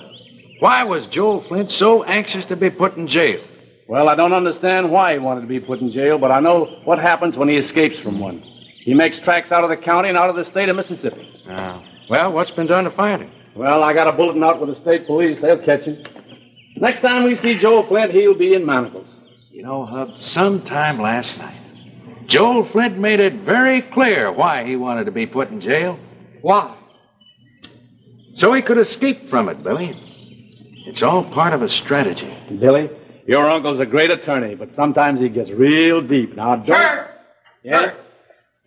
Why was Joel Flint so anxious to be put in jail? Well, I don't understand why he wanted to be put in jail, but I know what happens when he escapes from one. He makes tracks out of the county and out of the state of Mississippi. Oh. Well, what's been done to find him? Well, I got a bulletin out with the state police. They'll catch him. Next time we see Joel Flint, he'll be in manacles. You know, Hub, sometime last night, Joel Flint made it very clear why he wanted to be put in jail. Why? So he could escape from it, Billy. It's all part of a strategy. Billy, your uncle's a great attorney, but sometimes he gets real deep. Now, don't. Sheriff! Yeah?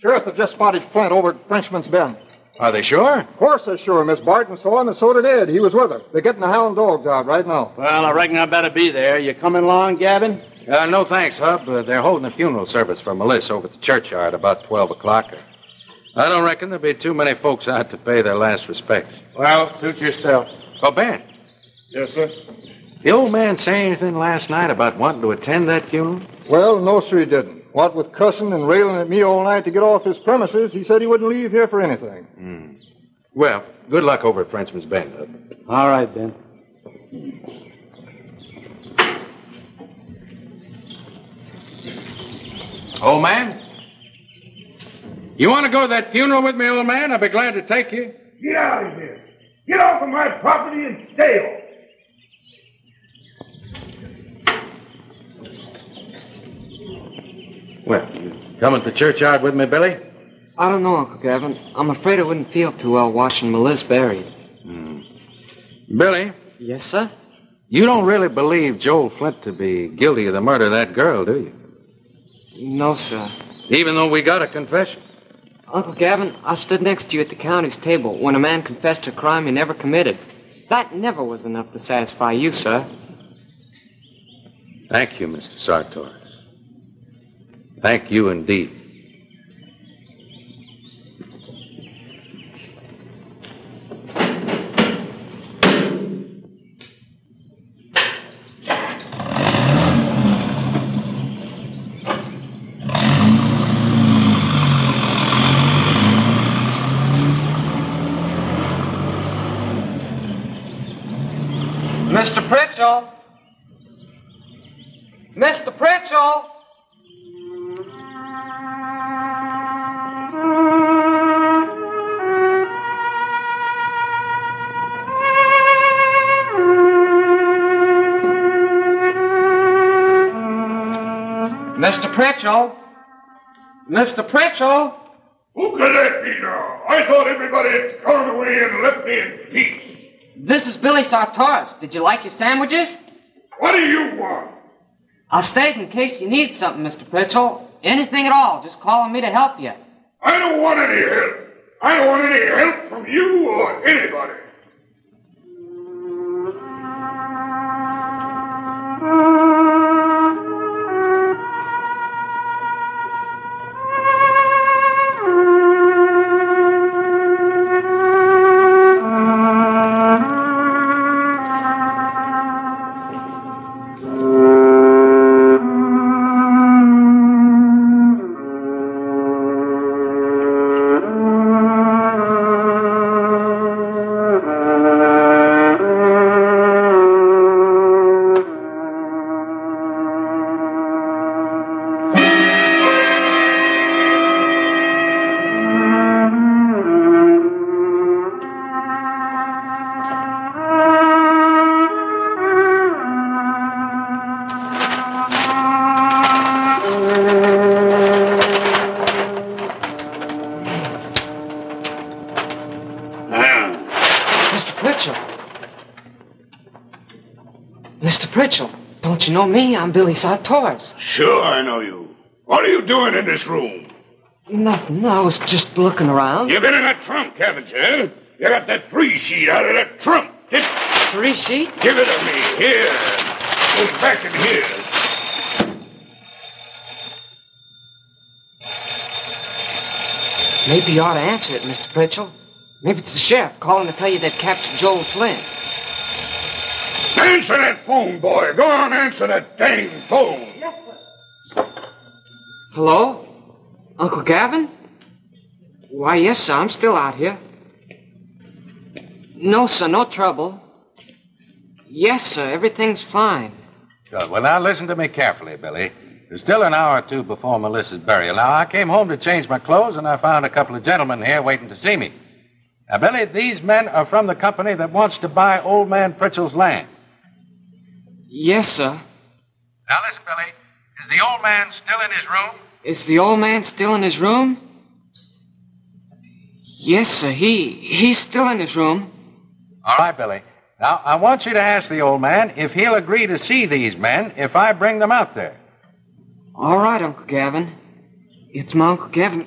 Sheriff have just spotted Flint over at Frenchman's Bend. Are they sure? Of course they're sure. Miss Barton saw him, and so did Ed. He was with her. They're getting the hound dogs out right now. Well, I reckon I better be there. You coming along, Gavin? Uh, no thanks, Hub. Uh, they're holding a funeral service for Melissa over at the churchyard about 12 o'clock. I don't reckon there'll be too many folks out to pay their last respects. Well, suit yourself. Oh, Ben, Yes, sir. the old man say anything last night about wanting to attend that funeral? Well, no, sir, he didn't. What with cussing and railing at me all night to get off his premises, he said he wouldn't leave here for anything. Hmm. Well, good luck over at Frenchman's Bend, Hub. All right, Ben. Old man? You want to go to that funeral with me, old man? I'd be glad to take you. Get out of here. Get off of my property and stay off. Well, you coming to the churchyard with me, Billy? I don't know, Uncle Gavin. I'm afraid I wouldn't feel too well watching Melissa buried. Hmm. Billy, Yes, sir? you don't really believe Joel Flint to be guilty of the murder of that girl, do you? No, sir. Even though we got a confession. Uncle Gavin, I stood next to you at the county's table when a man confessed to a crime he never committed. That never was enough to satisfy you, sir. Thank you, Mr. Sartoris. Thank you indeed. Mr. Pritchell! Mr. Pritchell! Mr. Pritchell! Mr. Pritchell! Who could that be now? I thought everybody had gone away and left me in peace. This is Billy Sartoris. Did you like your sandwiches? What do you want? I'll stayed in case you need something, Mr. Pritchell. Anything at all, just call on me to help you. I don't want any help. I don't want any help from you or anybody. Mr. Pritchell, don't you know me? I'm Billy Sartoris. Sure, I know you. What are you doing in this room? Nothing. I was just looking around. You've been in that trunk, haven't you? You got that free sheet out of that trunk. Get... Free sheet? Give it to me. Here. Goes back in here. Maybe you ought to answer it, Mr. Pritchell. Maybe it's the sheriff calling to tell you they've captured Joel Flint. Answer that phone, boy. Go on, answer that dang phone. Yes, sir. Hello? Uncle Gavin? Why, yes, sir. I'm still out here. No, sir. No trouble. Yes, sir. Everything's fine. Good. Well, now listen to me carefully, Billy. There's still an hour or two before Melissa's burial. Now, I came home to change my clothes, and I found a couple of gentlemen here waiting to see me. Now, Billy, these men are from the company that wants to buy old man Pritchell's land. Yes, sir. Now, listen, Billy. Is the old man still in his room? Is the old man still in his room? Yes, sir. He he's still in his room. All right, Billy. Now, I want you to ask the old man if he'll agree to see these men if I bring them out there. All right, Uncle Gavin. It's my Uncle Gavin.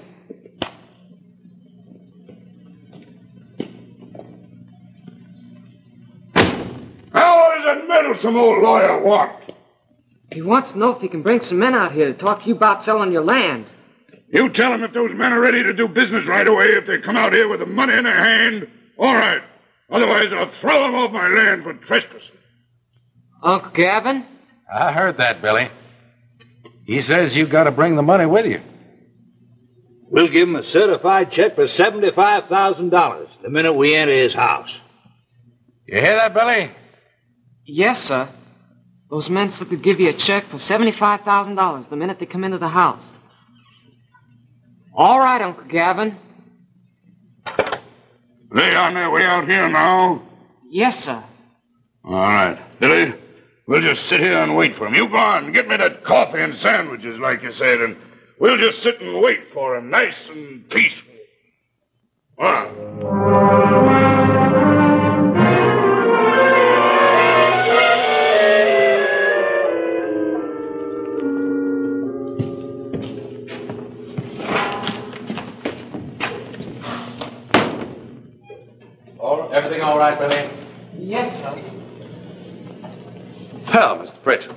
That meddlesome old lawyer want? He wants to know if he can bring some men out here to talk to you about selling your land. You tell him if those men are ready to do business right away, if they come out here with the money in their hand, all right. Otherwise, I'll throw them off my land for trespassing. Uncle Gavin? I heard that, Billy. He says you've got to bring the money with you. We'll give him a certified check for $75,000 the minute we enter his house. You hear that, Billy? Yes, sir. Those men said they'd give you a check for $75,000 the minute they come into the house. All right, Uncle Gavin. They on their way out here now? Yes, sir. All right. Billy, we'll just sit here and wait for him. You go on, get me that coffee and sandwiches, like you said, and we'll just sit and wait for him, nice and peaceful. All right. Everything all right, Billy? Yes, sir. Well, Mr. Pritchell,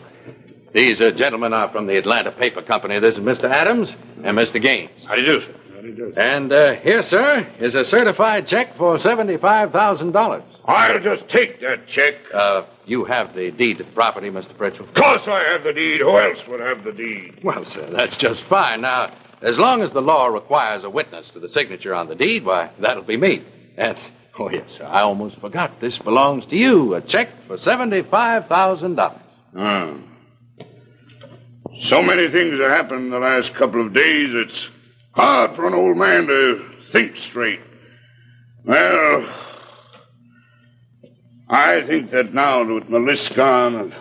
these uh, gentlemen are from the Atlanta Paper Company. This is Mr. Adams and Mr. Gaines. How do you do, sir? How do you do, sir? And uh, here, sir, is a certified check for $75,000. I'll just take that check. Uh, you have the deed to the property, Mr. Pritchell. Of course I have the deed. Who else would have the deed? Well, sir, that's just fine. Now, as long as the law requires a witness to the signature on the deed, why, that'll be me. And, oh, yes, I almost forgot. This belongs to you. A check for $75,000. Hmm. So many things have happened in the last couple of days, it's hard for an old man to think straight. Well, I think that now with Melissa gone and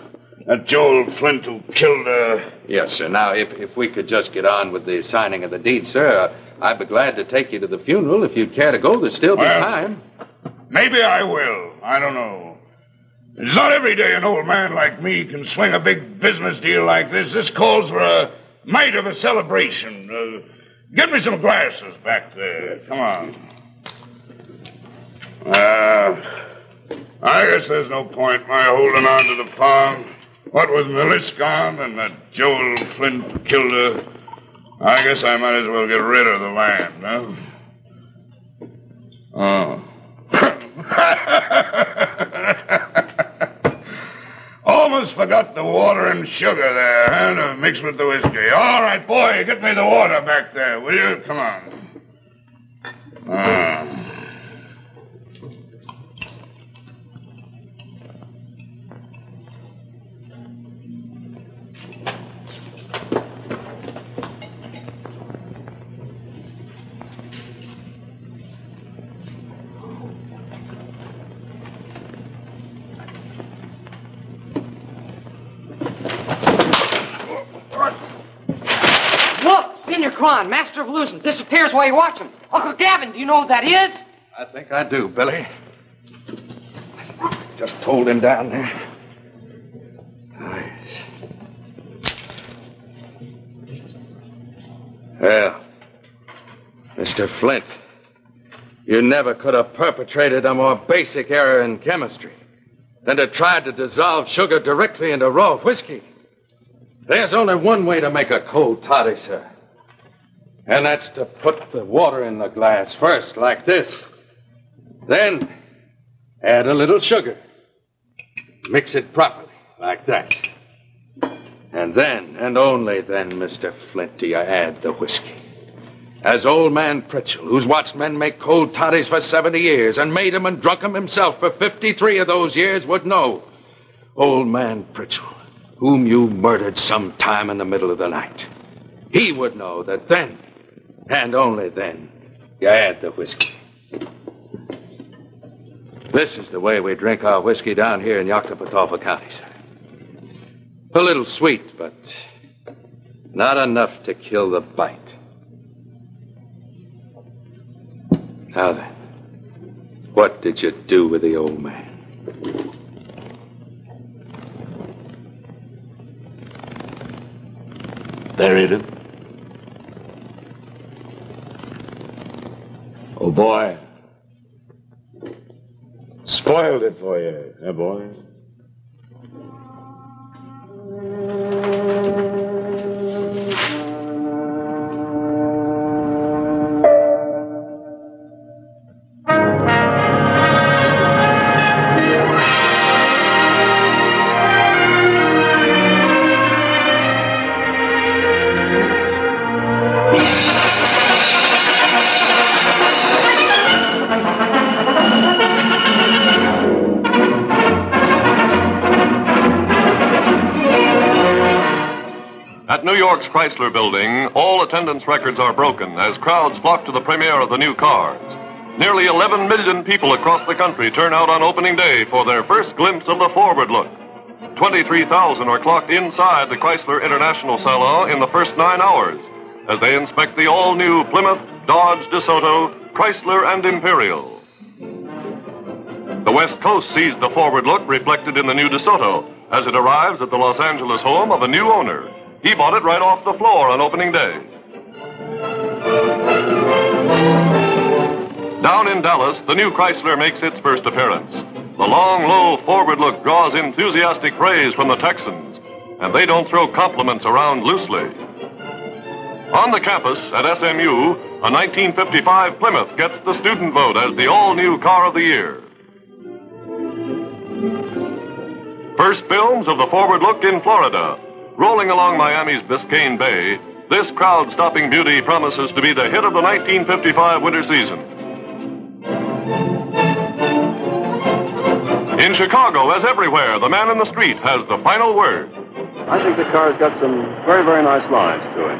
that Joel Flint who killed her. Yes, sir. Now, if, if we could just get on with the signing of the deed, sir, I'd be glad to take you to the funeral if you'd care to go. There's still be Well- time. Maybe I will. I don't know. It's not every day an old man like me can swing a big business deal like this. This calls for a mite of a celebration. Uh, get me some glasses back there. Come on. Uh, I guess there's no point my holding on to the farm. What with Melissa gone and that Joel Flint killed her, I guess I might as well get rid of the land, huh? Oh. Almost forgot the water and sugar there, huh? To mix with the whiskey. All right, boy, get me the water back there, will you? Come on. Ah. Master of illusion, disappears while you watch him. Uncle Gavin, do you know who that is? I think I do, Billy. Just hold him down there. Nice. Well, Mr. Flint, you never could have perpetrated a more basic error in chemistry than to try to dissolve sugar directly into raw whiskey. There's only one way to make a cold toddy, sir. And that's to put the water in the glass first, like this. Then add a little sugar. Mix it properly, like that. And then, and only then, Mr. Flint, do you add the whiskey. As old man Pritchell, who's watched men make cold toddies for 70 years and made 'em and drunk 'em himself for 53 of those years, would know. Old man Pritchell, whom you murdered some time in the middle of the night. He would know that then, and only then, you add the whiskey. This is the way we drink our whiskey down here in Yoknapatawpha County, sir. A little sweet, but not enough to kill the bite. Now then, what did you do with the old man? Buried him. Oh, boy. Spoiled it for you, eh, boy? Chrysler building, all attendance records are broken as crowds flock to the premiere of the new cars. Nearly 11 million people across the country turn out on opening day for their first glimpse of the forward look. 23,000 are clocked inside the Chrysler International Salon in the first nine hours as they inspect the all new Plymouth, Dodge, DeSoto, Chrysler, and Imperial. The West Coast sees the forward look reflected in the new DeSoto as it arrives at the Los Angeles home of a new owner. He bought it right off the floor on opening day. Down in Dallas, the new Chrysler makes its first appearance. The long, low forward look draws enthusiastic praise from the Texans, and they don't throw compliments around loosely. On the campus at SMU, a 1955 Plymouth gets the student vote as the all new car of the year. First films of the forward look in Florida. Rolling along Miami's Biscayne Bay, this crowd stopping beauty promises to be the hit of the 1955 winter season. In Chicago, as everywhere, the man in the street has the final word. I think the car's got some very, very nice lines to it.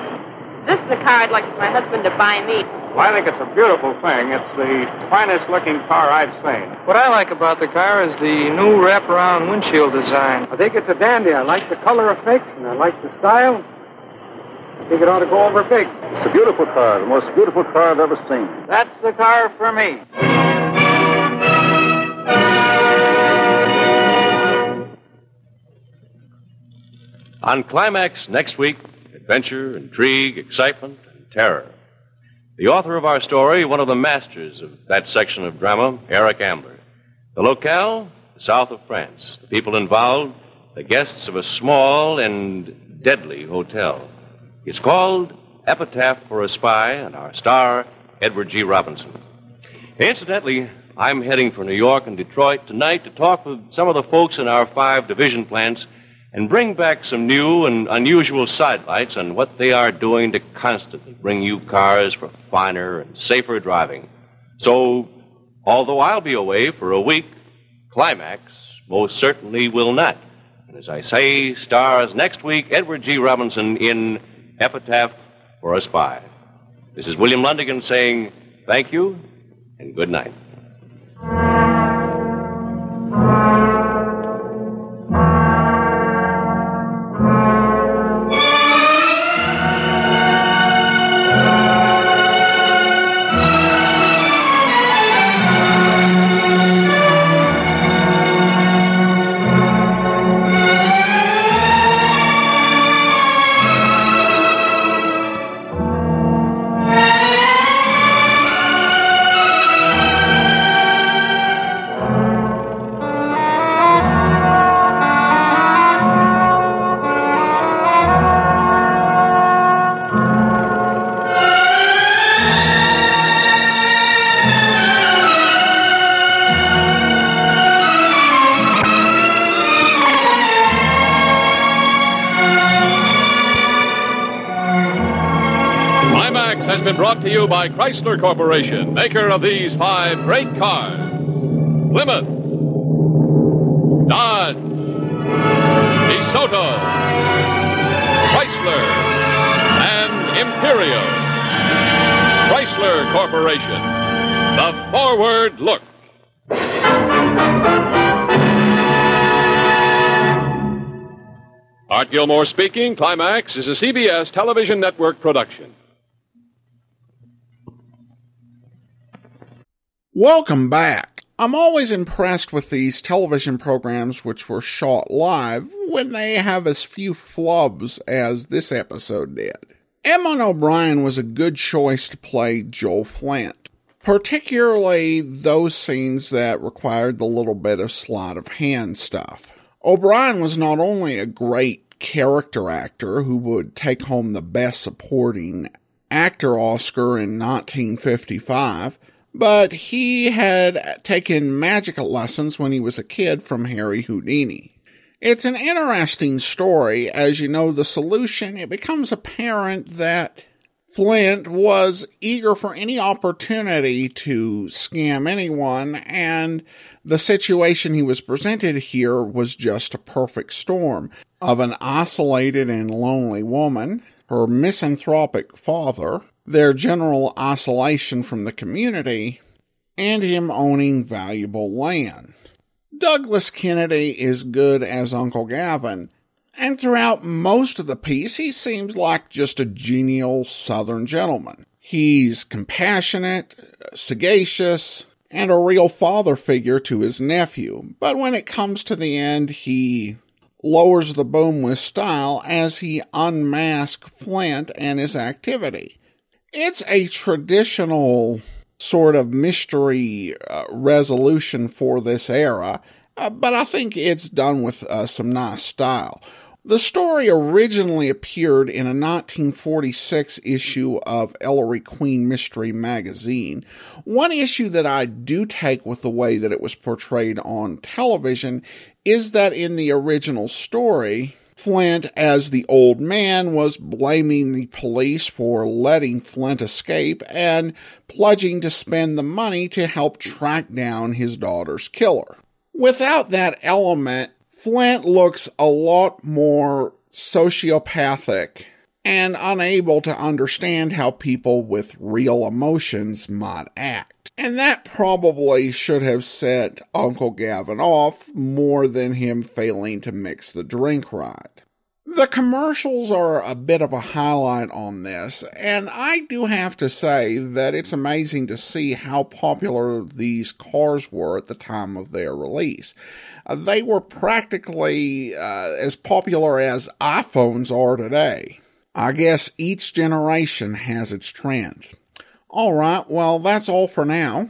This is the car I'd like my husband to buy me. Well, I think it's a beautiful thing. It's the finest looking car I've seen. What I like about the car is the new wraparound windshield design. I think it's a dandy. I like the color effects and I like the style. I think it ought to go over big. It's a beautiful car, the most beautiful car I've ever seen. That's the car for me. On Climax next week, adventure, intrigue, excitement, and terror. The author of our story, one of the masters of that section of drama, Eric Ambler. The locale, the south of France. The people involved, the guests of a small and deadly hotel. It's called Epitaph for a Spy, and our star, Edward G. Robinson. Incidentally, I'm heading for New York and Detroit tonight to talk with some of the folks in our five division plants and bring back some new and unusual sidelights on what they are doing to constantly bring you cars for finer and safer driving. So, although I'll be away for a week, Climax most certainly will not. And as I say, stars next week Edward G. Robinson in Epitaph for a Spy. This is William Lundigan saying thank you and good night. Been brought to you by Chrysler Corporation, maker of these five great cars Plymouth, Dodge, DeSoto, Chrysler, and Imperial. Chrysler Corporation, the forward look. Art Gilmore speaking. Climax is a CBS television network production. Welcome back. I'm always impressed with these television programs which were shot live when they have as few flubs as this episode did. Edmond O'Brien was a good choice to play Joel Flint, particularly those scenes that required the little bit of sleight of hand stuff. O'Brien was not only a great character actor who would take home the Best Supporting Actor Oscar in 1955, but he had taken magic lessons when he was a kid from Harry Houdini. It's an interesting story. As you know the solution, it becomes apparent that Flint was eager for any opportunity to scam anyone, and the situation he was presented here was just a perfect storm of an isolated and lonely woman her misanthropic father, their general isolation from the community, and him owning valuable land. Douglas Kennedy is good as Uncle Gavin, and throughout most of the piece, he seems like just a genial Southern gentleman. He's compassionate, sagacious, and a real father figure to his nephew. But when it comes to the end, he lowers the boom with style as he unmasks Flint and his activity. It's a traditional sort of mystery uh, resolution for this era, uh, but I think it's done with uh, some nice style. The story originally appeared in a 1946 issue of Ellery Queen Mystery Magazine. One issue that I do take with the way that it was portrayed on television is that in the original story, Flint, as the old man, was blaming the police for letting Flint escape and pledging to spend the money to help track down his daughter's killer. Without that element, Flint looks a lot more sociopathic and unable to understand how people with real emotions might act. And that probably should have set Uncle Gavin off more than him failing to mix the drink right. The commercials are a bit of a highlight on this, and I do have to say that it's amazing to see how popular these cars were at the time of their release. Uh, they were practically uh, as popular as iPhones are today. I guess each generation has its trend. All right, well, that's all for now.